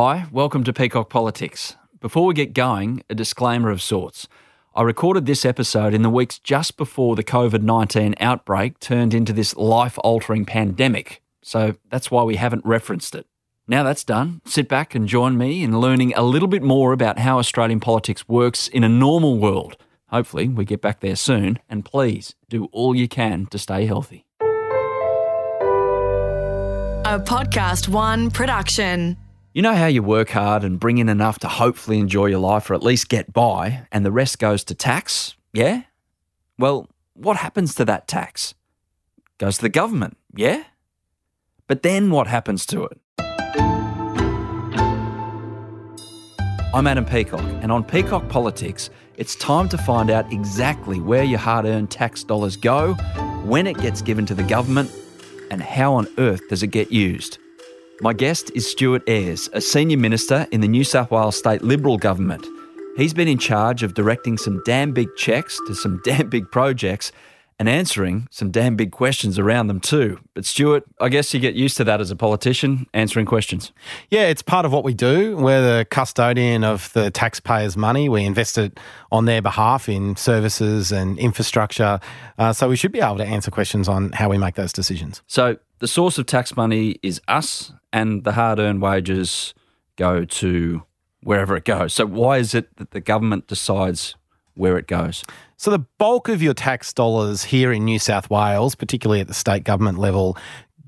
Hi, welcome to Peacock Politics. Before we get going, a disclaimer of sorts. I recorded this episode in the weeks just before the COVID 19 outbreak turned into this life altering pandemic, so that's why we haven't referenced it. Now that's done, sit back and join me in learning a little bit more about how Australian politics works in a normal world. Hopefully, we get back there soon, and please do all you can to stay healthy. A Podcast One production. You know how you work hard and bring in enough to hopefully enjoy your life or at least get by, and the rest goes to tax? Yeah? Well, what happens to that tax? Goes to the government, yeah? But then what happens to it? I'm Adam Peacock, and on Peacock Politics, it's time to find out exactly where your hard earned tax dollars go, when it gets given to the government, and how on earth does it get used. My guest is Stuart Ayres, a senior minister in the New South Wales State Liberal government. He's been in charge of directing some damn big checks to some damn big projects and answering some damn big questions around them too. But Stuart, I guess you get used to that as a politician, answering questions. Yeah, it's part of what we do. We're the custodian of the taxpayers' money. We invest it on their behalf in services and infrastructure. Uh, so we should be able to answer questions on how we make those decisions. So the source of tax money is us, and the hard earned wages go to wherever it goes. So why is it that the government decides where it goes? So, the bulk of your tax dollars here in New South Wales, particularly at the state government level,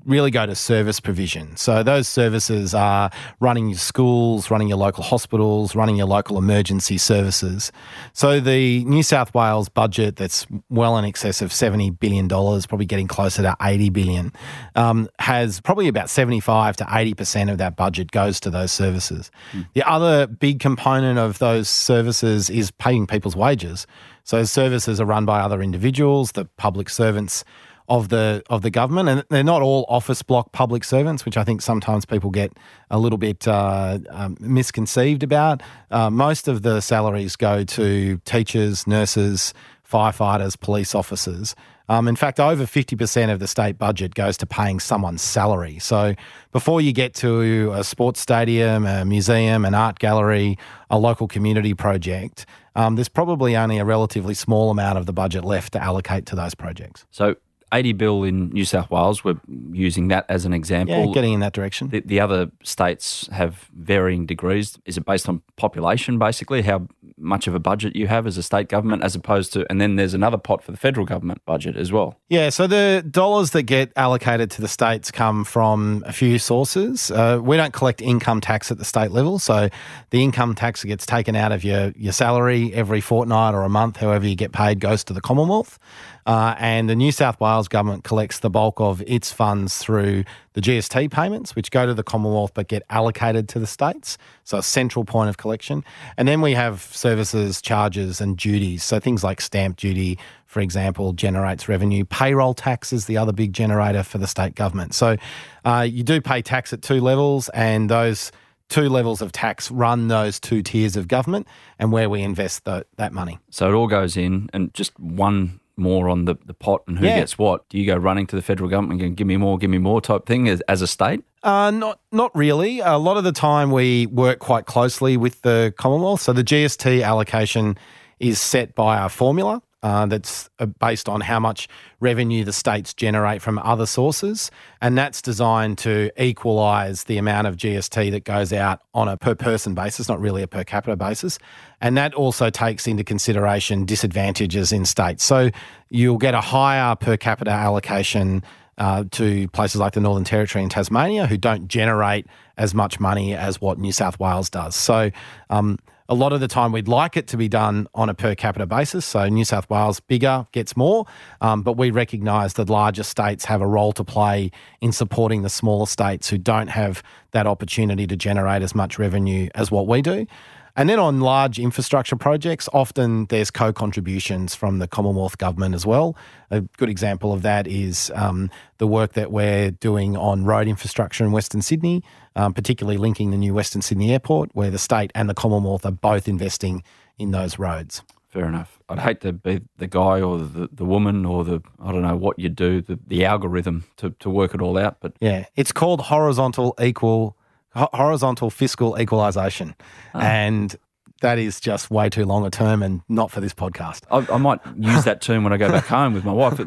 really go to service provision. So those services are running your schools, running your local hospitals, running your local emergency services. So the New South Wales budget that's well in excess of $70 billion, probably getting closer to 80 billion, um, has probably about 75 to 80% of that budget goes to those services. Mm. The other big component of those services is paying people's wages. So services are run by other individuals, the public servants of the of the government, and they're not all office block public servants, which I think sometimes people get a little bit uh, um, misconceived about. Uh, most of the salaries go to teachers, nurses, firefighters, police officers. Um, in fact, over 50% of the state budget goes to paying someone's salary. So before you get to a sports stadium, a museum, an art gallery, a local community project, um, there's probably only a relatively small amount of the budget left to allocate to those projects. So 80 bill in New South Wales, we're using that as an example. Yeah, getting in that direction. The, the, other states have varying degrees. Is it based on population, basically, how much of a budget you have as a state government, as opposed to, and then there's another pot for the federal government budget as well? Yeah, so the dollars that get allocated to the states come from a few sources. Uh, we don't collect income tax at the state level, so the income tax that gets taken out of your, your salary every fortnight or a month, however you get paid, goes to the Commonwealth. Uh, and the New South Wales government collects the bulk of its funds through the GST payments, which go to the Commonwealth but get allocated to the states. So a central point of collection. And then we have services, charges, and duties. So things like stamp duty, for example, generates revenue. Payroll tax is the other big generator for the state government. So uh, you do pay tax at two levels, and those two levels of tax run those two tiers of government and where we invest the, that money. So it all goes in, and just one more on the, the pot and who yeah. gets what? Do you go running to the federal government and give me more, give me more type thing as, as a state? Uh, not not really. A lot of the time we work quite closely with the Commonwealth. So the GST allocation is set by a formula uh, that's uh, based on how much revenue the states generate from other sources. And that's designed to equalise the amount of GST that goes out on a per person basis, not really a per capita basis. And that also takes into consideration disadvantages in states. So you'll get a higher per capita allocation. Uh, to places like the Northern Territory and Tasmania, who don't generate as much money as what New South Wales does. So, um, a lot of the time, we'd like it to be done on a per capita basis. So New South Wales bigger gets more, um, but we recognise that larger states have a role to play in supporting the smaller states who don't have that opportunity to generate as much revenue as what we do. And then on large infrastructure projects, often there's co contributions from the Commonwealth Government as well. A good example of that is um, the work that we're doing on road infrastructure in Western Sydney, um, particularly linking the new Western Sydney Airport, where the state and the Commonwealth are both investing in those roads. Fair enough. I'd hate to be the guy or the, the woman or the, I don't know what you do, the, the algorithm to, to work it all out. But yeah, it's called horizontal equal horizontal fiscal equalisation, and that is just way too long a term and not for this podcast. I, I might use that term when I go back home with my wife.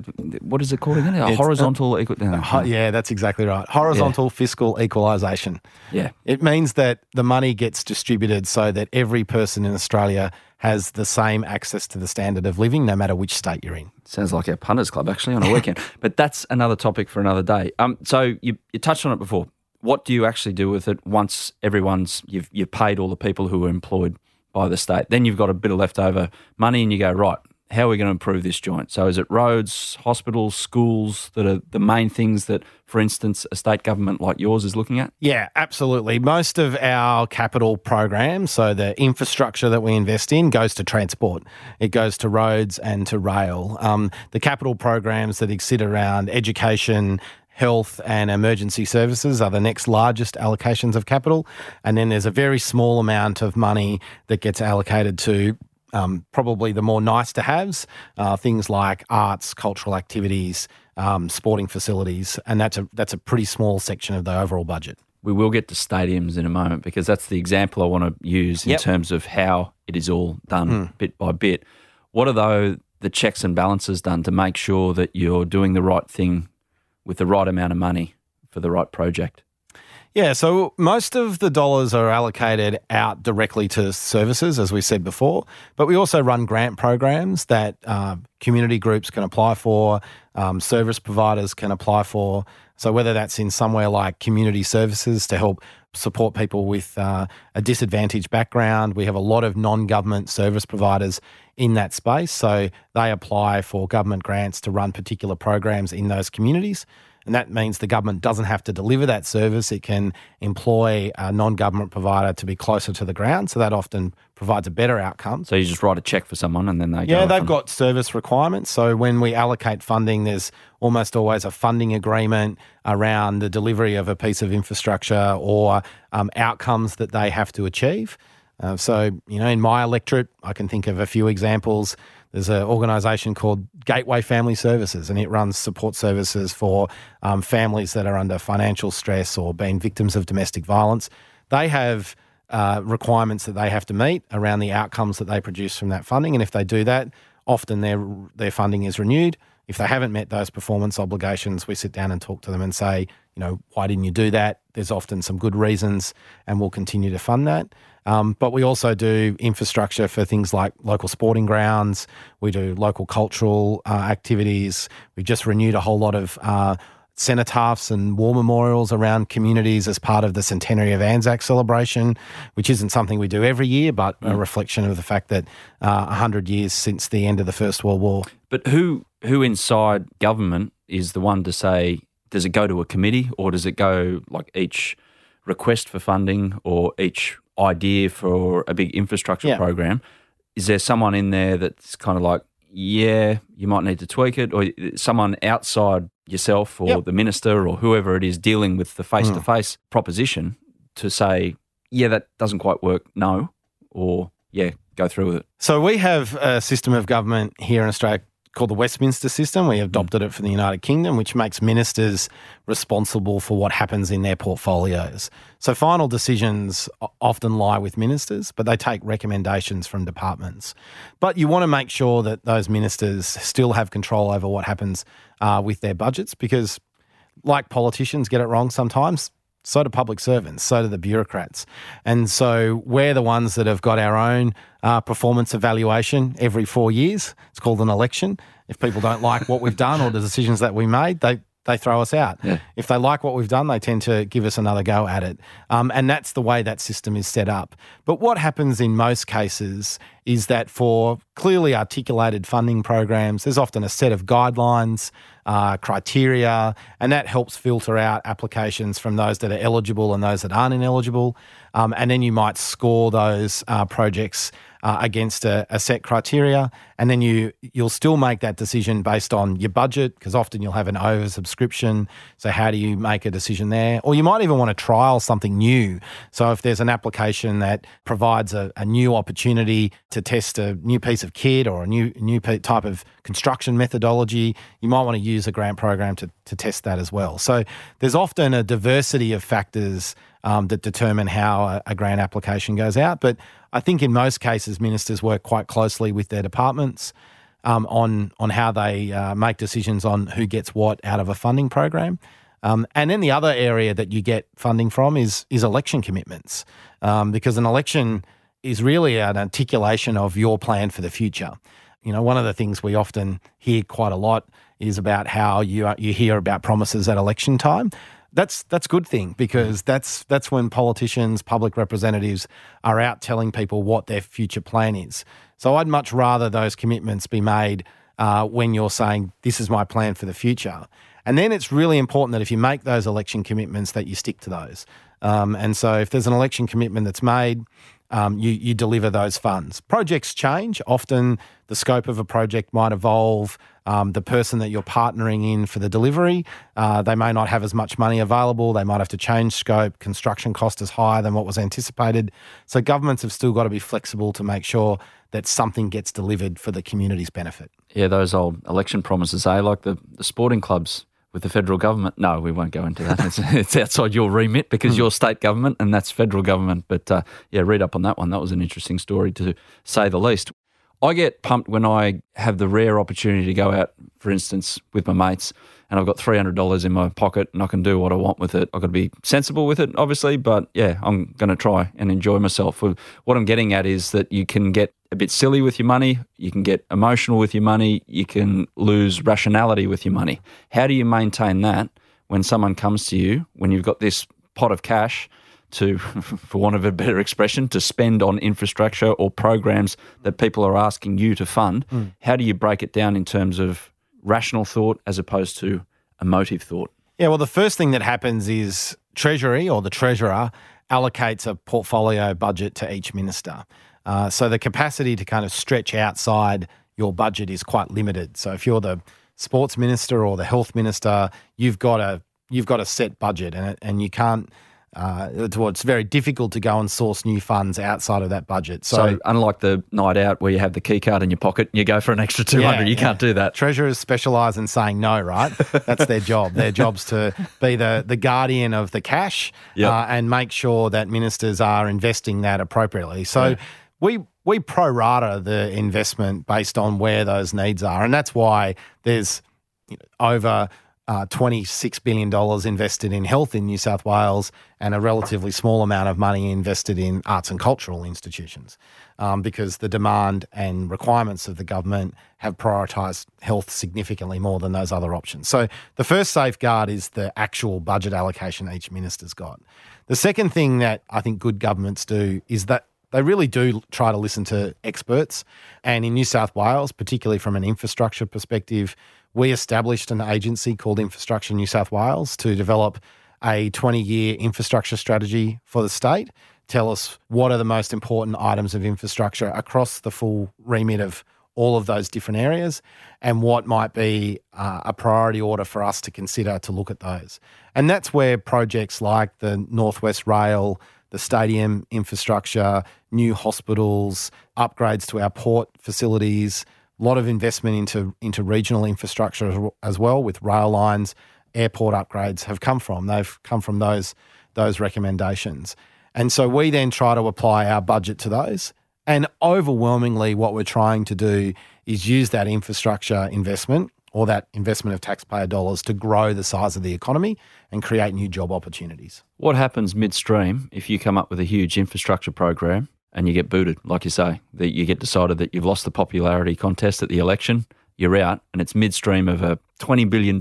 What is it called again? A It's, uh, horizontal equal. no, Ho- yeah, that's exactly right. Horizontal fiscal equalisation. yeah. It means that the money gets distributed so that every person in Australia has the same access to the standard of living, no matter which state you're in. Sounds like our punters club actually on a weekend. but that's another topic for another day. Um, so you, you touched on it before. What do you actually do with it once everyone's you've you've paid all the people who are employed by the state? Then you've got a bit of leftover money, and you go right. How are we going to improve this joint? So is it roads, hospitals, schools that are the main things that, for instance, a state government like yours is looking at? Yeah, absolutely. Most of our capital programs, so the infrastructure that we invest in, goes to transport. It goes to roads and to rail. Um, the capital programs that sit around education, health, and emergency services are the next largest allocations of capital. And then there's a very small amount of money that gets allocated to um, probably the more nice to haves, uh, things like arts, cultural activities, um, sporting facilities, and that's a that's a pretty small section of the overall budget. We will get to stadiums in a moment because that's the example I want to use in Yep. terms of how it is all done bit by bit. What are though the checks and balances done to make sure that you're doing the right thing with the right amount of money for the right project? Yeah, so most of the dollars are allocated out directly to services, as we said before, but we also run grant programs that uh, community groups can apply for, um, service providers can apply for. So whether that's in somewhere like community services to help support people with uh, a disadvantaged background, we have a lot of non-government service providers in that space, so they apply for government grants to run particular programs in those communities. And that means the government doesn't have to deliver that service. It can employ a non government provider to be closer to the ground. So that often provides a better outcome. So you just write a check for someone and then they go Yeah, they've got service requirements. So when we allocate funding, there's almost always a funding agreement around the delivery of a piece of infrastructure or um, outcomes that they have to achieve. Uh, so, you know, in my electorate, I can think of a few examples. There's an organisation called Gateway Family Services, and it runs support services for um, families that are under financial stress or being victims of domestic violence. They have uh, requirements that they have to meet around the outcomes that they produce from that funding, and if they do that, often their their funding is renewed. If they haven't met those performance obligations, we sit down and talk to them and say, you know, why didn't you do that? There's often some good reasons, and we'll continue to fund that. Um, but we also do infrastructure for things like local sporting grounds. We do local cultural uh, activities. We've just renewed a whole lot of uh, cenotaphs and war memorials around communities as part of the centenary of Anzac celebration, which isn't something we do every year, but a reflection of the fact that uh, 100 years since the end of the First World War. But who who inside government is the one to say does it go to a committee or does it go like each request for funding or each idea for a big infrastructure Yeah. program? Is there someone in there that's kind of like, yeah, you might need to tweak it, or someone outside yourself or Yep. The minister or whoever it is dealing with the face to face proposition to say, yeah, that doesn't quite work, no, or yeah, go through with it. So we have a system of government here in Australia called the Westminster system. We adopted it from the United Kingdom, which makes ministers responsible for what happens in their portfolios. So final decisions often lie with ministers, but they take recommendations from departments. But you want to make sure that those ministers still have control over what happens uh, with their budgets because like politicians get it wrong sometimes, so do public servants, so do the bureaucrats. And so we're the ones that have got our own uh, performance evaluation every four years. It's called an election. If people don't like what we've done or the decisions that we made, they they throw us out. Yeah. If they like what we've done, they tend to give us another go at it. Um, and that's the way that system is set up. But what happens in most cases is that for clearly articulated funding programs, there's often a set of guidelines, uh, criteria, and that helps filter out applications from those that are eligible and those that aren't ineligible. Um, and then you might score those uh, projects uh, against a, a set criteria, and then you you'll still make that decision based on your budget because often you'll have an oversubscription. So how do you make a decision there? Or you might even want to trial something new. So if there's an application that provides a, a new opportunity to test a new piece of kit or a new new type of construction methodology, you might want to use a grant program to, to test that as well. So there's often a diversity of factors um, that determine how a, a, grant application goes out. But I think in most cases, ministers work quite closely with their departments um, on on how they uh, make decisions on who gets what out of a funding program. Um, and then the other area that you get funding from is is election commitments, um, because an election is really an articulation of your plan for the future. You know, one of the things we often hear quite a lot is about how you you hear about promises at election time. That's that's a good thing because that's that's when politicians, public representatives are out telling people what their future plan is. So I'd much rather those commitments be made uh, when you're saying this is my plan for the future. And then it's really important that if you make those election commitments, that you stick to those. Um, and so if there's an election commitment that's made, um, you, you deliver those funds. Projects change. Often the scope of a project might evolve. Um, the person that you're partnering in for the delivery, uh, they may not have as much money available. They might have to change scope. Construction cost is higher than what was anticipated. So governments have still got to be flexible to make sure that something gets delivered for the community's benefit. Yeah, those old election promises, eh? Like the, the sporting clubs with the federal government. No, we won't go into that. It's, it's outside your remit because you're state government and that's federal government. But uh, yeah, read up on that one. That was an interesting story to say the least. I get pumped when I have the rare opportunity to go out, for instance, with my mates, and I've got three hundred dollars in my pocket, and I can do what I want with it. I've got to be sensible with it, obviously, but yeah, I'm going to try and enjoy myself. What I'm getting at is that you can get a bit silly with your money, you can get emotional with your money, you can lose rationality with your money. How do you maintain that when someone comes to you when you've got this pot of cash? To, for want of a better expression, to spend on infrastructure or programs that people are asking you to fund. Mm. How do you break it down in terms of rational thought as opposed to emotive thought? Yeah, well, the first thing that happens is Treasury or the Treasurer allocates a portfolio budget to each minister. Uh, so the capacity to kind of stretch outside your budget is quite limited. So if you're the sports minister or the health minister, you've got a you've got a set budget, and and you can't uh, it's very difficult to go and source new funds outside of that budget. So, so, unlike the night out where you have the key card in your pocket, and you go for an extra 200, yeah, you yeah. can't do that. Treasurers specialise in saying no, right? That's their job. Their job's to be the, the guardian of the cash yep. uh, and make sure that ministers are investing that appropriately. So yeah. we we pro rata the investment based on where those needs are. And that's why there's you know, over uh, $26 billion invested in health in New South Wales and a relatively small amount of money invested in arts and cultural institutions um, because the demand and requirements of the government have prioritised health significantly more than those other options. So the first safeguard is the actual budget allocation each minister's got. The second thing that I think good governments do is that they really do try to listen to experts. And in New South Wales, particularly from an infrastructure perspective, we established an agency called Infrastructure New South Wales to develop a 20 year infrastructure strategy for the state. Tell us what are the most important items of infrastructure across the full remit of all of those different areas and what might be uh, a priority order for us to consider to look at those. And that's where projects like the Northwest Rail, the stadium infrastructure, new hospitals, upgrades to our port facilities, a lot of investment into into regional infrastructure as well, with rail lines, airport upgrades have come from. They've come from those those recommendations, and so we then try to apply our budget to those. And overwhelmingly, what we're trying to do is use that infrastructure investment or that investment of taxpayer dollars to grow the size of the economy and create new job opportunities. What happens midstream if you come up with a huge infrastructure program and you get booted, like you say, that you get decided that you've lost the popularity contest at the election, you're out, and it's midstream of a $20 billion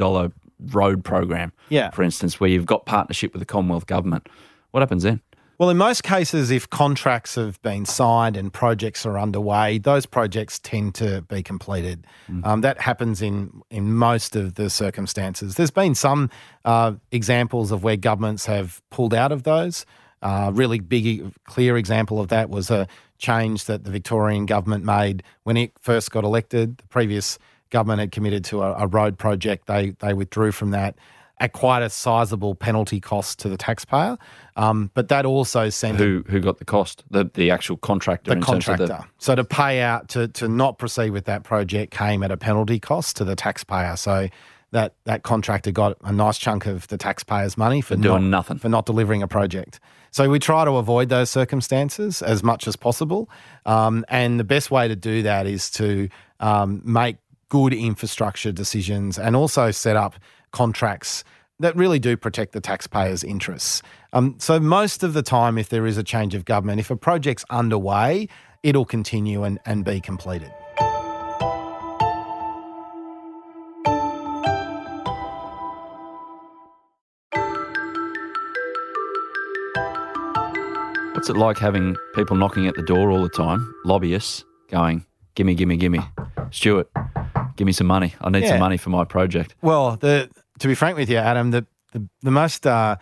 road program, yeah. for instance, where you've got partnership with the Commonwealth government. What happens then? Well, in most cases, if contracts have been signed and projects are underway, those projects tend to be completed. Mm. Um, that happens in in most of the circumstances. There's been some uh, examples of where governments have pulled out of those. Uh, really big, clear example of that was a change that the Victorian government made when it first got elected. The previous government had committed to a, a road project. They they withdrew from that. at quite a sizable penalty cost to the taxpayer. Um, but that also sent Who who got the cost? The the actual contractor. the in terms of contractor. So to pay out to to not proceed with that project came at a penalty cost to the taxpayer. So that that contractor got a nice chunk of the taxpayer's money for, doing not, nothing. for not delivering a project. So we try to avoid those circumstances as much as possible. Um, and the best way to do that is to um, make good infrastructure decisions and also set up contracts that really do protect the taxpayers' interests. Um, so most of the time, if there is a change of government, if a project's underway, it'll continue and, and be completed. What's it like having people knocking at the door all the time, lobbyists going, "Gimme, gimme, gimme, Stuart, give me some money. I need Yeah. some money for my project." Well, the to be frank with you, Adam, the the, the most uh,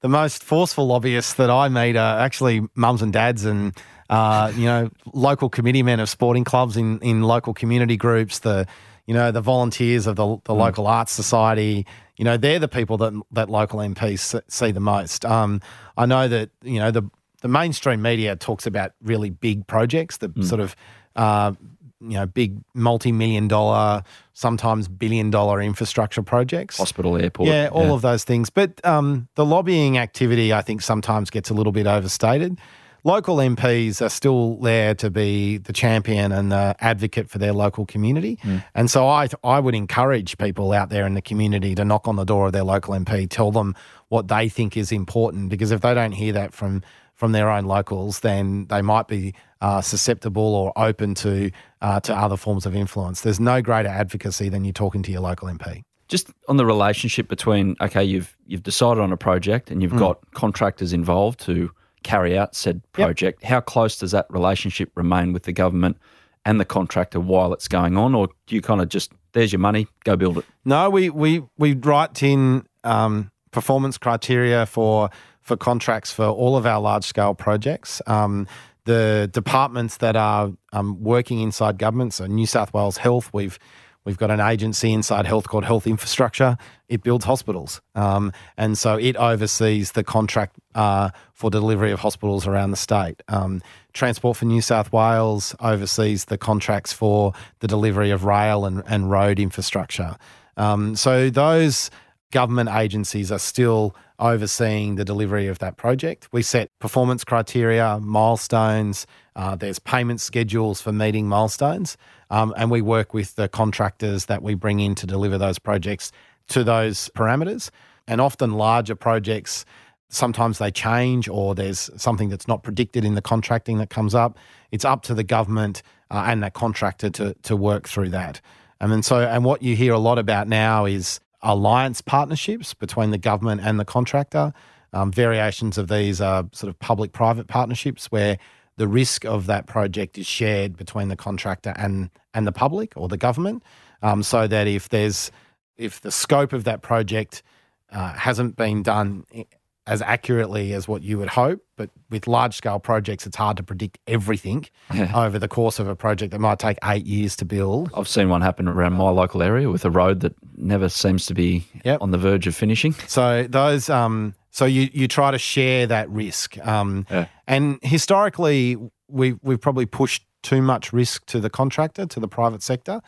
the most forceful lobbyists that I meet are actually mums and dads and uh, you know local committee men of sporting clubs in in local community groups. The you know the volunteers of the the local arts society. You know they're the people that that local MPs see the most. Um, I know that you know the the mainstream media talks about really big projects, the sort of uh, you know big multi-million dollar, sometimes billion dollar infrastructure projects. Hospital, airport. Yeah, all of those things. But um, the lobbying activity, I think, sometimes gets a little bit overstated. Local MPs are still there to be the champion and the advocate for their local community. And so I, I would encourage people out there in the community to knock on the door of their local MP, tell them what they think is important, because if they don't hear that from from their own locals, then they might be uh, susceptible or open to uh, to other forms of influence. There's no greater advocacy than you talking to your local MP. Just on the relationship between okay, you've you've decided on a project and you've Hmm. got contractors involved to carry out said project. How close does that relationship remain with the government and the contractor while it's going on, or do you kind of just there's your money, go build it? No, we we we write in um, performance criteria for for contracts for all of our large scale projects. Um, the departments that are um, working inside government, so New South Wales Health, we've we've got an agency inside health called Health Infrastructure. It builds hospitals, um, and so it oversees the contract uh, for delivery of hospitals around the state. Um, Transport for New South Wales oversees the contracts for the delivery of rail and, and road infrastructure. Um, so those government agencies are still overseeing the delivery of that project. We set performance criteria, milestones. Uh, there's payment schedules for meeting milestones, um, and we work with the contractors that we bring in to deliver those projects to those parameters. And often larger projects, sometimes they change or there's something that's not predicted in the contracting that comes up. It's up to the government uh, and that contractor to to work through that. And then so and what you hear a lot about now is alliance partnerships between the government and the contractor. Um, variations of these are sort of public-private partnerships where the risk of that project is shared between the contractor and and the public or the government, um, so that if there's if the scope of that project uh, hasn't been done as accurately as what you would hope, but with large scale projects, it's hard to predict everything over the course of a project that might take eight years to build. I've seen one happen around my local area with a road that never seems to be Yep. on the verge of finishing. So those, um, so you you try to share that risk, um, Yeah. and historically we we've probably pushed too much risk to the contractor to the private sector,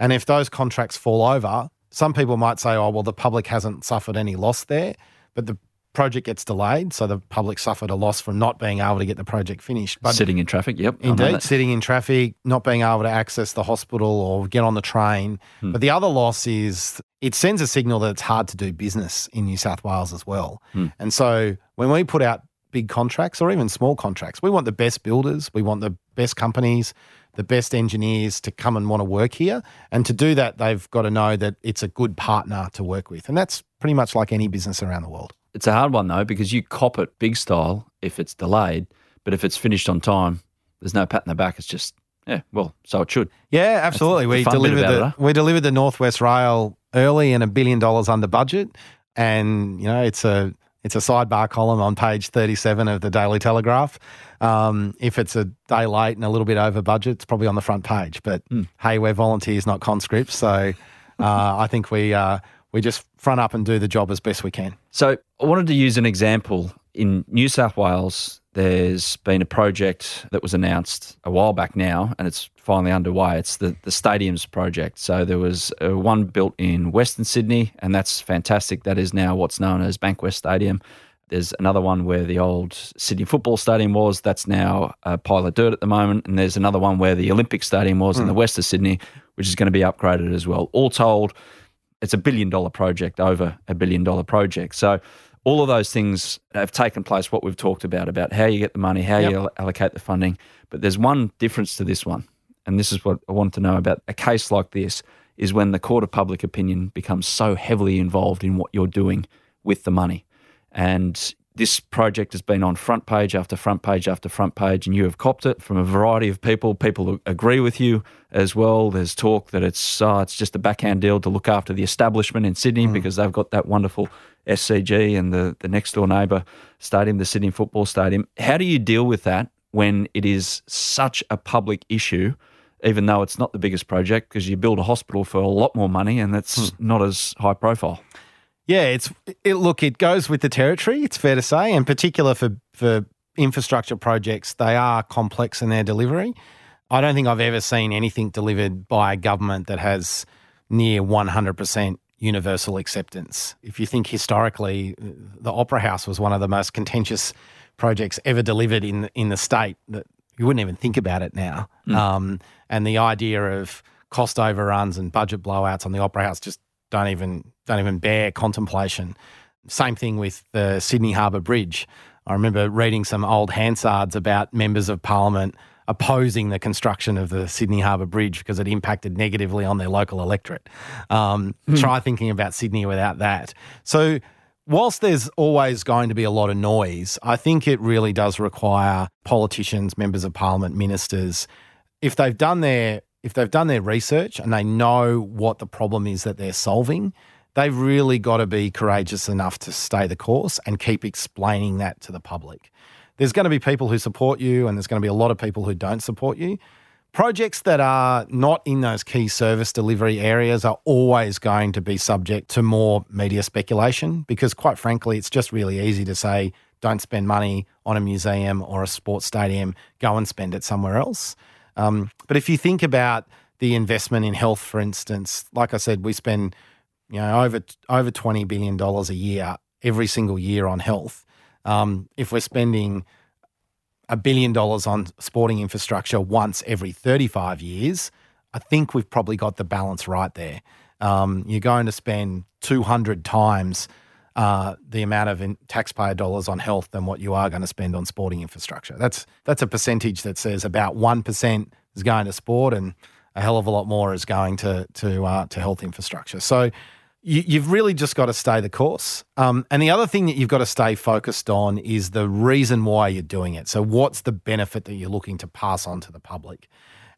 and if those contracts fall over, some people might say, oh well, the public hasn't suffered any loss there, but the project gets delayed, so the public suffered a loss from not being able to get the project finished. But Sitting in traffic, yep. Indeed, sitting in traffic, not being able to access the hospital or get on the train. Hmm. But the other loss is it sends a signal that it's hard to do business in New South Wales as well. Hmm. And so when we put out big contracts or even small contracts, we want the best builders, we want the best companies, the best engineers to come and want to work here. And to do that, they've got to know that it's a good partner to work with. And that's pretty much like any business around the world. It's a hard one though because you cop it big style if it's delayed, but if it's finished on time, there's no pat in the back. It's just yeah, well, so it should. Yeah, absolutely. We delivered the we delivered the Northwest Rail early and a billion dollars under budget, and you know it's a it's a sidebar column on page thirty seven of the Daily Telegraph. Um, if it's a day late and a little bit over budget, it's probably on the front page. But Hmm. hey, we're volunteers, not conscripts, so uh, I think we uh, we just front up and do the job as best we can. So I wanted to use an example. In New South Wales, there's been a project that was announced a while back now, and it's finally underway. It's the, the stadiums project. So there was one built in Western Sydney, and that's fantastic. That is now what's known as Bankwest Stadium. There's another one where the old Sydney Football Stadium was. That's now a pile of dirt at the moment. And there's another one where the Olympic Stadium was mm. in the hmm. west of Sydney, which is going to be upgraded as well. All told, it's a billion dollar project, over a billion dollar project. So all of those things have taken place, what we've talked about, about how you get the money, how yep. you allocate the funding. But there's one difference to this one and this is what I want to know about a case like this, is when the court of public opinion becomes so heavily involved in what you're doing with the money. And this project has been on front page after front page after front page, and you have copped it from a variety of people. People agree with you as well. There's talk that it's uh, it's just a backhand deal to look after the establishment in Sydney mm. because they've got that wonderful SCG and the, the next door neighbour stadium, the Sydney Football Stadium. How do you deal with that when it is such a public issue? even though it's not the biggest project because you build a hospital for a lot more money and that's hmm. not as high profile. Yeah, it's it, look, it goes with the territory. It's fair to say, in particular for for infrastructure projects, they are complex in their delivery. I don't think I've ever seen anything delivered by a government that has near 100% universal acceptance. If you think historically, the Opera House was one of the most contentious projects ever delivered in in the state that you wouldn't even think about it now. Mm. Um, and the idea of cost overruns and budget blowouts on the Opera House just don't even don't even bear contemplation. Same thing with the Sydney Harbour Bridge. I remember reading some old Hansards about members of Parliament opposing the construction of the Sydney Harbour Bridge because it impacted negatively on their local electorate. Um, mm. Try thinking about Sydney without that. So whilst there's always going to be a lot of noise, I think it really does require politicians, members of parliament, ministers, if they've done their if they've done their research and they know what the problem is that they're solving, they've really got to be courageous enough to stay the course and keep explaining that to the public. There's going to be people who support you and there's going to be a lot of people who don't support you. Projects that are not in those key service delivery areas are always going to be subject to more media speculation because, quite frankly, it's just really easy to say, don't spend money on a museum or a sports stadium, go and spend it somewhere else. Um, but if you think about the investment in health, for instance, like I said, we spend you know over over twenty billion dollars a year every single year on health. Um, if we're spending a billion dollars on sporting infrastructure once every 35 years, I think we've probably got the balance right there. Um, you're going to spend 200 times uh, the amount of in- taxpayer dollars on health than what you are going to spend on sporting infrastructure. That's that's a percentage that says about one percent is going to sport, and a hell of a lot more is going to to uh, to health infrastructure. So you, have really just got to stay the course. Um, and the other thing that you've got to stay focused on is the reason why you're doing it. So, what's the benefit that you're looking to pass on to the public?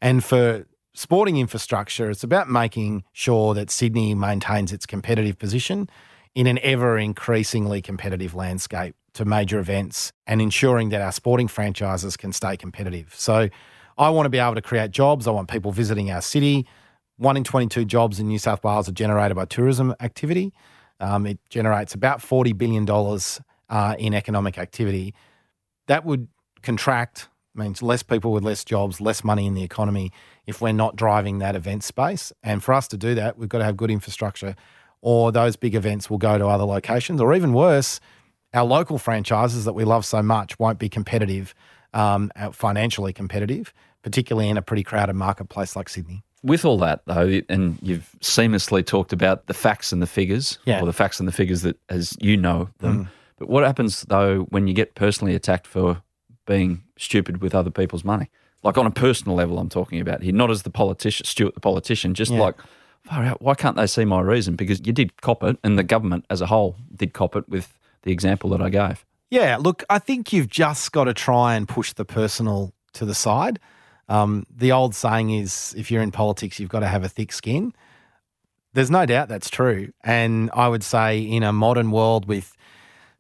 And for sporting infrastructure, it's about making sure that Sydney maintains its competitive position in an ever increasingly competitive landscape to major events and ensuring that our sporting franchises can stay competitive. So, I want to be able to create jobs. I want people visiting our city. One in 22 jobs in New South Wales are generated by tourism activity. Um, it generates about $40 billion uh, in economic activity. That would contract, means less people with less jobs, less money in the economy if we're not driving that event space. And for us to do that, we've got to have good infrastructure, or those big events will go to other locations, or even worse, our local franchises that we love so much won't be competitive, um, financially competitive, particularly in a pretty crowded marketplace like Sydney with all that though, and you've seamlessly talked about the facts and the figures, yeah. or the facts and the figures that as you know them. Mm. But what happens though when you get personally attacked for being stupid with other people's money? Like on a personal level, I'm talking about here, not as the politician, Stuart the politician, just yeah. like, far out, why can't they see my reason? Because you did cop it, and the government as a whole did cop it with the example that I gave. Yeah, look, I think you've just got to try and push the personal to the side. Um, the old saying is if you're in politics, you've got to have a thick skin. There's no doubt that's true. And I would say in a modern world with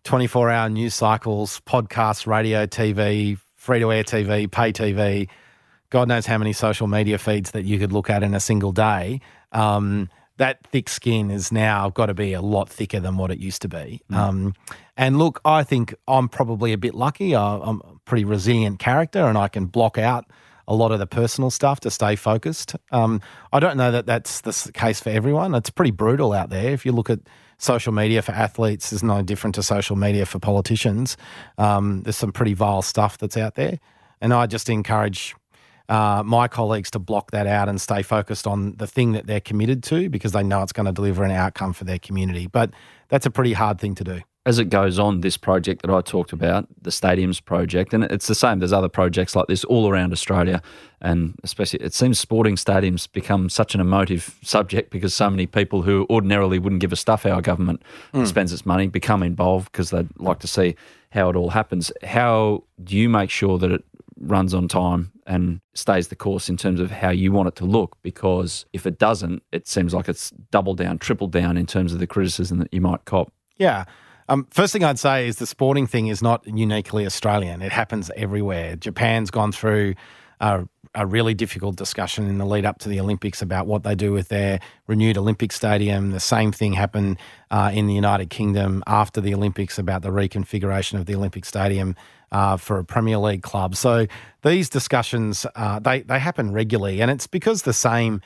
24 hour news cycles, podcasts, radio, TV, free to air TV, pay TV, God knows how many social media feeds that you could look at in a single day. Um, that thick skin is now got to be a lot thicker than what it used to be. Mm. Um, and look, I think I'm probably a bit lucky. I'm a pretty resilient character, and I can block out a lot of the personal stuff to stay focused. Um, I don't know that that's the case for everyone. It's pretty brutal out there. If you look at social media for athletes, is no different to social media for politicians. Um, there's some pretty vile stuff that's out there, and I just encourage uh, my colleagues to block that out and stay focused on the thing that they're committed to because they know it's going to deliver an outcome for their community. But that's a pretty hard thing to do. As it goes on, this project that I talked about, the stadiums project, and it's the same. There's other projects like this all around Australia, and especially it seems sporting stadiums become such an emotive subject because so many people who ordinarily wouldn't give a stuff how our government mm. spends its money become involved because they'd like to see how it all happens. How do you make sure that it runs on time and stays the course in terms of how you want it to look. Because if it doesn't, it seems like it's double down, triple down in terms of the criticism that you might cop. Yeah. Um, first thing I'd say is the sporting thing is not uniquely Australian. It happens everywhere. Japan's gone through a, a, really difficult discussion in the lead up to the Olympics about what they do with their renewed Olympic stadium. The same thing happened uh, in the United Kingdom after the Olympics about the reconfiguration of the Olympic stadium uh, for a Premier League club. So these discussions uh, they they happen regularly, and it's because the same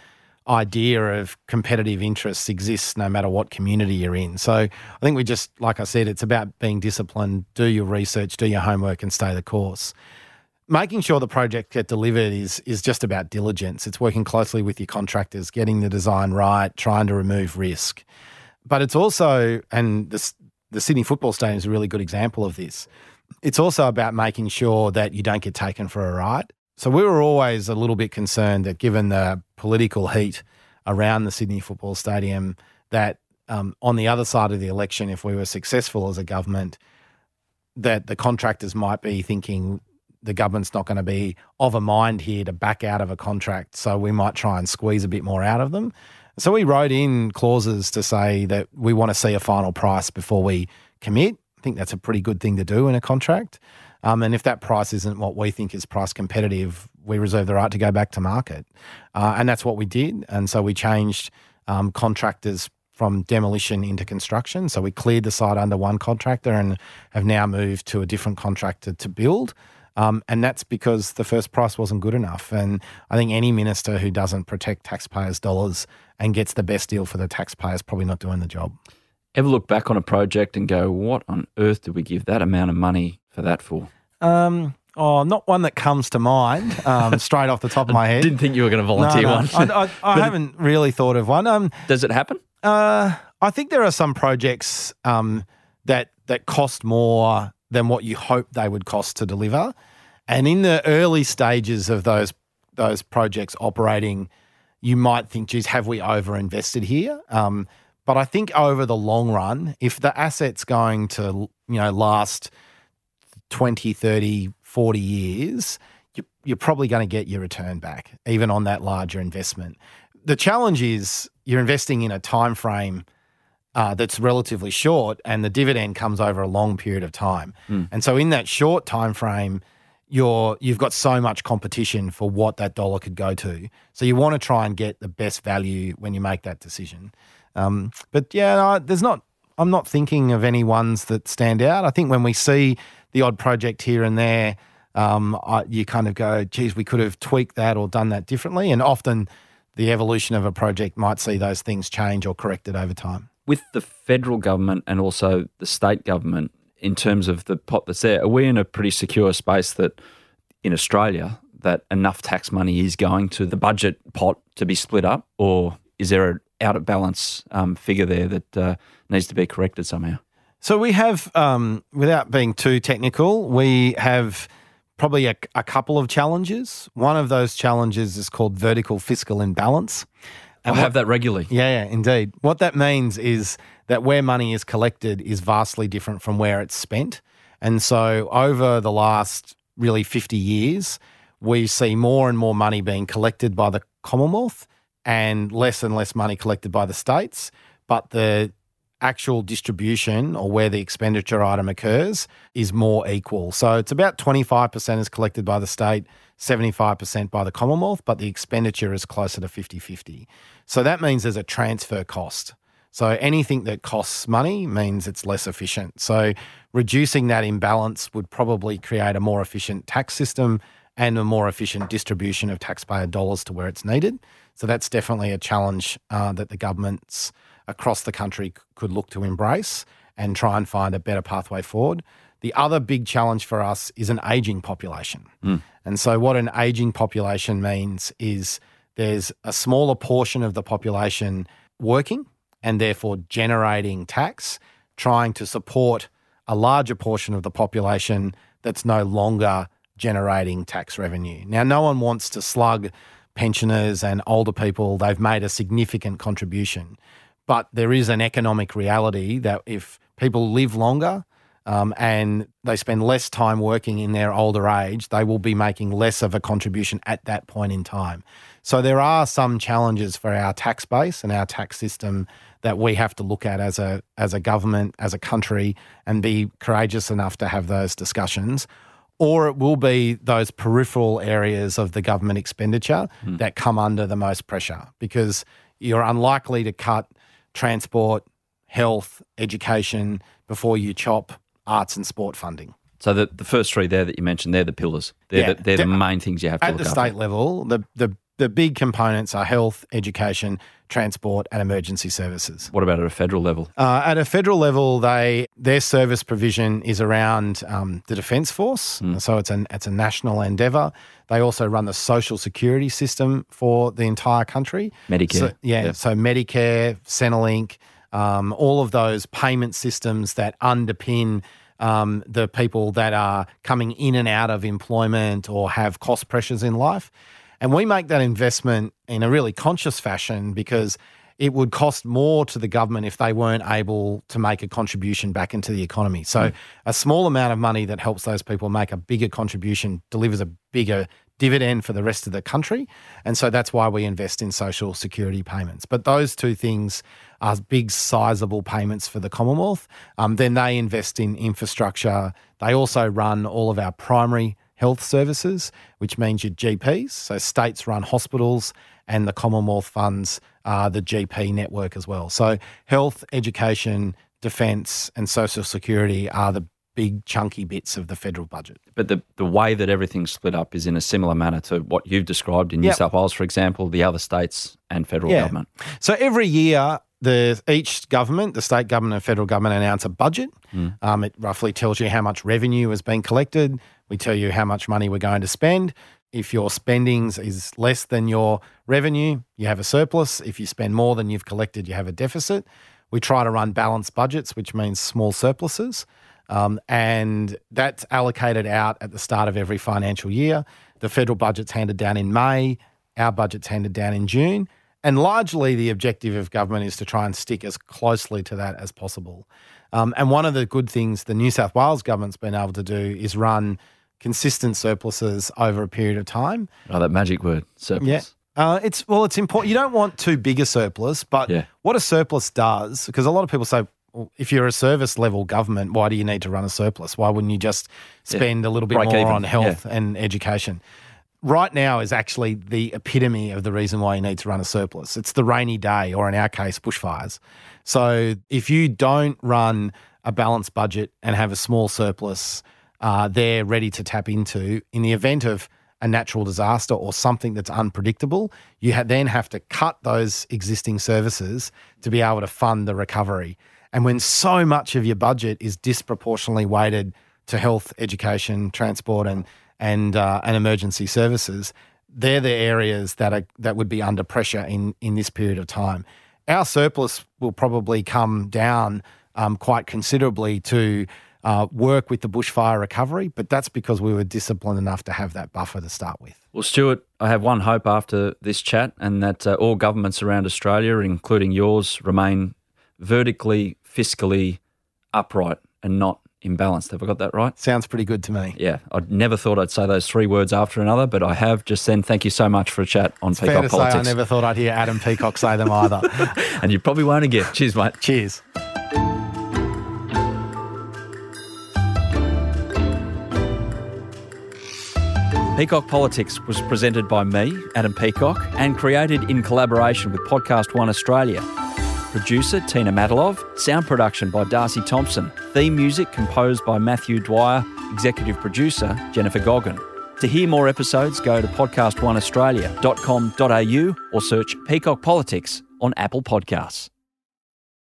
idea of competitive interests exists no matter what community you're in. So I think we just, like I said, it's about being disciplined, do your research, do your homework, and stay the course. Making sure the project get delivered is is just about diligence. It's working closely with your contractors, getting the design right, trying to remove risk. But it's also, and this, the Sydney Football Stadium is a really good example of this it's also about making sure that you don't get taken for a ride. So we were always a little bit concerned that given the political heat around the Sydney Football Stadium, that um, on the other side of the election, if we were successful as a government, that the contractors might be thinking the government's not going to be of a mind here to back out of a contract, so we might try and squeeze a bit more out of them. So we wrote in clauses to say that we want to see a final price before we commit. I think that's a pretty good thing to do in a contract. Um, and if that price isn't what we think is price competitive, we reserve the right to go back to market. Uh, and that's what we did. And so we changed um, contractors from demolition into construction. So we cleared the site under one contractor and have now moved to a different contractor to build. Um, and that's because the first price wasn't good enough. And I think any minister who doesn't protect taxpayers' dollars and gets the best deal for the taxpayers probably not doing the job. Ever look back on a project and go, what on earth did we give that amount of money for that for? Um, oh, not one that comes to mind um, straight off the top of my head. Didn't think you were going to volunteer no, no. one. I, I, I haven't really thought of one. Um, Does it happen? Uh, I think there are some projects um, that that cost more than what you hope they would cost to deliver, and in the early stages of those those projects operating, you might think, "Geez, have we over invested here?" Um, but I think over the long run, if the asset's going to, you know, last 20, 30, 40 years, you're probably going to get your return back, even on that larger investment. The challenge is you're investing in a time frame uh, that's relatively short, and the dividend comes over a long period of time. Mm. And so, in that short time frame, you're you've got so much competition for what that dollar could go to. So you want to try and get the best value when you make that decision. Um, but yeah, there's not. I'm not thinking of any ones that stand out. I think when we see the odd project here and there, um, I, you kind of go, "Geez, we could have tweaked that or done that differently." And often, the evolution of a project might see those things change or corrected over time. With the federal government and also the state government, in terms of the pot that's there, are we in a pretty secure space that in Australia that enough tax money is going to the budget pot to be split up, or is there a out of balance um, figure there that uh, needs to be corrected somehow. So we have, um, without being too technical, we have probably a, a, couple of challenges. One of those challenges is called vertical fiscal imbalance. And I have that regularly. Yeah, yeah, indeed. What that means is that where money is collected is vastly different from where it's spent. And so over the last really 50 years, we see more and more money being collected by the Commonwealth and less and less money collected by the states. But the actual distribution or where the expenditure item occurs is more equal. So it's about 25% is collected by the state, 75% by the Commonwealth, but the expenditure is closer to 50 50. So that means there's a transfer cost. So anything that costs money means it's less efficient. So reducing that imbalance would probably create a more efficient tax system and a more efficient distribution of taxpayer dollars to where it's needed. So that's definitely a challenge uh, that the governments across the country could look to embrace and try and find a better pathway forward. The other big challenge for us is an aging population. Mm. And so, what an aging population means is there's a smaller portion of the population working and therefore generating tax, trying to support a larger portion of the population that's no longer generating tax revenue. Now, no one wants to slug pensioners and older people, they've made a significant contribution. But there is an economic reality that if people live longer um, and they spend less time working in their older age, they will be making less of a contribution at that point in time. So there are some challenges for our tax base and our tax system that we have to look at as a as a government, as a country, and be courageous enough to have those discussions. Or it will be those peripheral areas of the government expenditure mm. that come under the most pressure because you're unlikely to cut transport, health, education before you chop arts and sport funding. So the, the first three there that you mentioned, they're the pillars. They're, yeah, the, they're the main things you have to look at the state after. level. The the the big components are health, education, transport, and emergency services. What about at a federal level? Uh, at a federal level, they their service provision is around um, the Defence Force, mm. so it's an it's a national endeavour. They also run the social security system for the entire country. Medicare, so, yeah, yep. so Medicare, Centrelink, um, all of those payment systems that underpin. Um, the people that are coming in and out of employment or have cost pressures in life. And we make that investment in a really conscious fashion because it would cost more to the government if they weren't able to make a contribution back into the economy. So, mm. a small amount of money that helps those people make a bigger contribution delivers a bigger dividend for the rest of the country. And so that's why we invest in social security payments. But those two things are big, sizable payments for the Commonwealth. Um, then they invest in infrastructure. They also run all of our primary health services, which means your GPs. So states run hospitals and the Commonwealth funds uh, the GP network as well. So health, education, defence, and social security are the big chunky bits of the federal budget. But the, the way that everything's split up is in a similar manner to what you've described in New yep. South Wales, for example, the other states and federal yeah. government. So every year, the each government, the state government and federal government, announce a budget. Mm. Um, it roughly tells you how much revenue has been collected. We tell you how much money we're going to spend. If your spendings is less than your revenue, you have a surplus. If you spend more than you've collected, you have a deficit. We try to run balanced budgets, which means small surpluses. Um, and that's allocated out at the start of every financial year. The federal budget's handed down in May, our budget's handed down in June. And largely, the objective of government is to try and stick as closely to that as possible. Um, and one of the good things the New South Wales government's been able to do is run consistent surpluses over a period of time. Oh, that magic word, surplus. Yeah. Uh, it's well, it's important. You don't want too big a surplus, but yeah. what a surplus does, because a lot of people say, well, if you're a service level government, why do you need to run a surplus? Why wouldn't you just spend yeah. a little bit Break more even. on health yeah. and education? Right now is actually the epitome of the reason why you need to run a surplus. It's the rainy day, or in our case, bushfires. So if you don't run a balanced budget and have a small surplus, uh, they're ready to tap into in the event of a natural disaster or something that's unpredictable, you ha- then have to cut those existing services to be able to fund the recovery. And when so much of your budget is disproportionately weighted to health, education, transport, and and uh, and emergency services, they're the areas that are that would be under pressure in in this period of time. Our surplus will probably come down um, quite considerably to uh, work with the bushfire recovery, but that's because we were disciplined enough to have that buffer to start with. Well, Stuart, I have one hope after this chat, and that uh, all governments around Australia, including yours, remain vertically, fiscally upright and not imbalanced. Have I got that right? Sounds pretty good to me. Yeah, I never thought I'd say those three words after another, but I have just then. Thank you so much for a chat on Fair Peacock to Politics. say, I never thought I'd hear Adam Peacock say them either. and you probably won't again. Cheers, mate. Cheers. Peacock Politics was presented by me, Adam Peacock, and created in collaboration with Podcast One Australia. Producer Tina Matalov, sound production by Darcy Thompson, theme music composed by Matthew Dwyer, executive producer Jennifer Goggin. To hear more episodes, go to podcastoneaustralia.com.au or search Peacock Politics on Apple Podcasts.